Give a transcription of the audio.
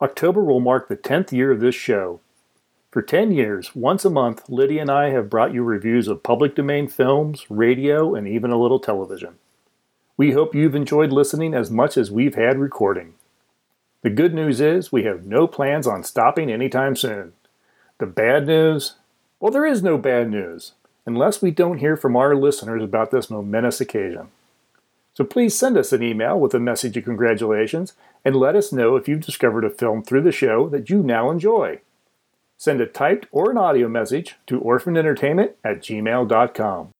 October will mark the 10th year of this show. For 10 years, once a month, Lydia and I have brought you reviews of public domain films, radio, and even a little television. We hope you've enjoyed listening as much as we've had recording. The good news is we have no plans on stopping anytime soon. The bad news? Well, there is no bad news, unless we don't hear from our listeners about this momentous occasion. So please send us an email with a message of congratulations and let us know if you've discovered a film through the show that you now enjoy. Send a typed or an audio message to orphanedentertainment at gmail.com.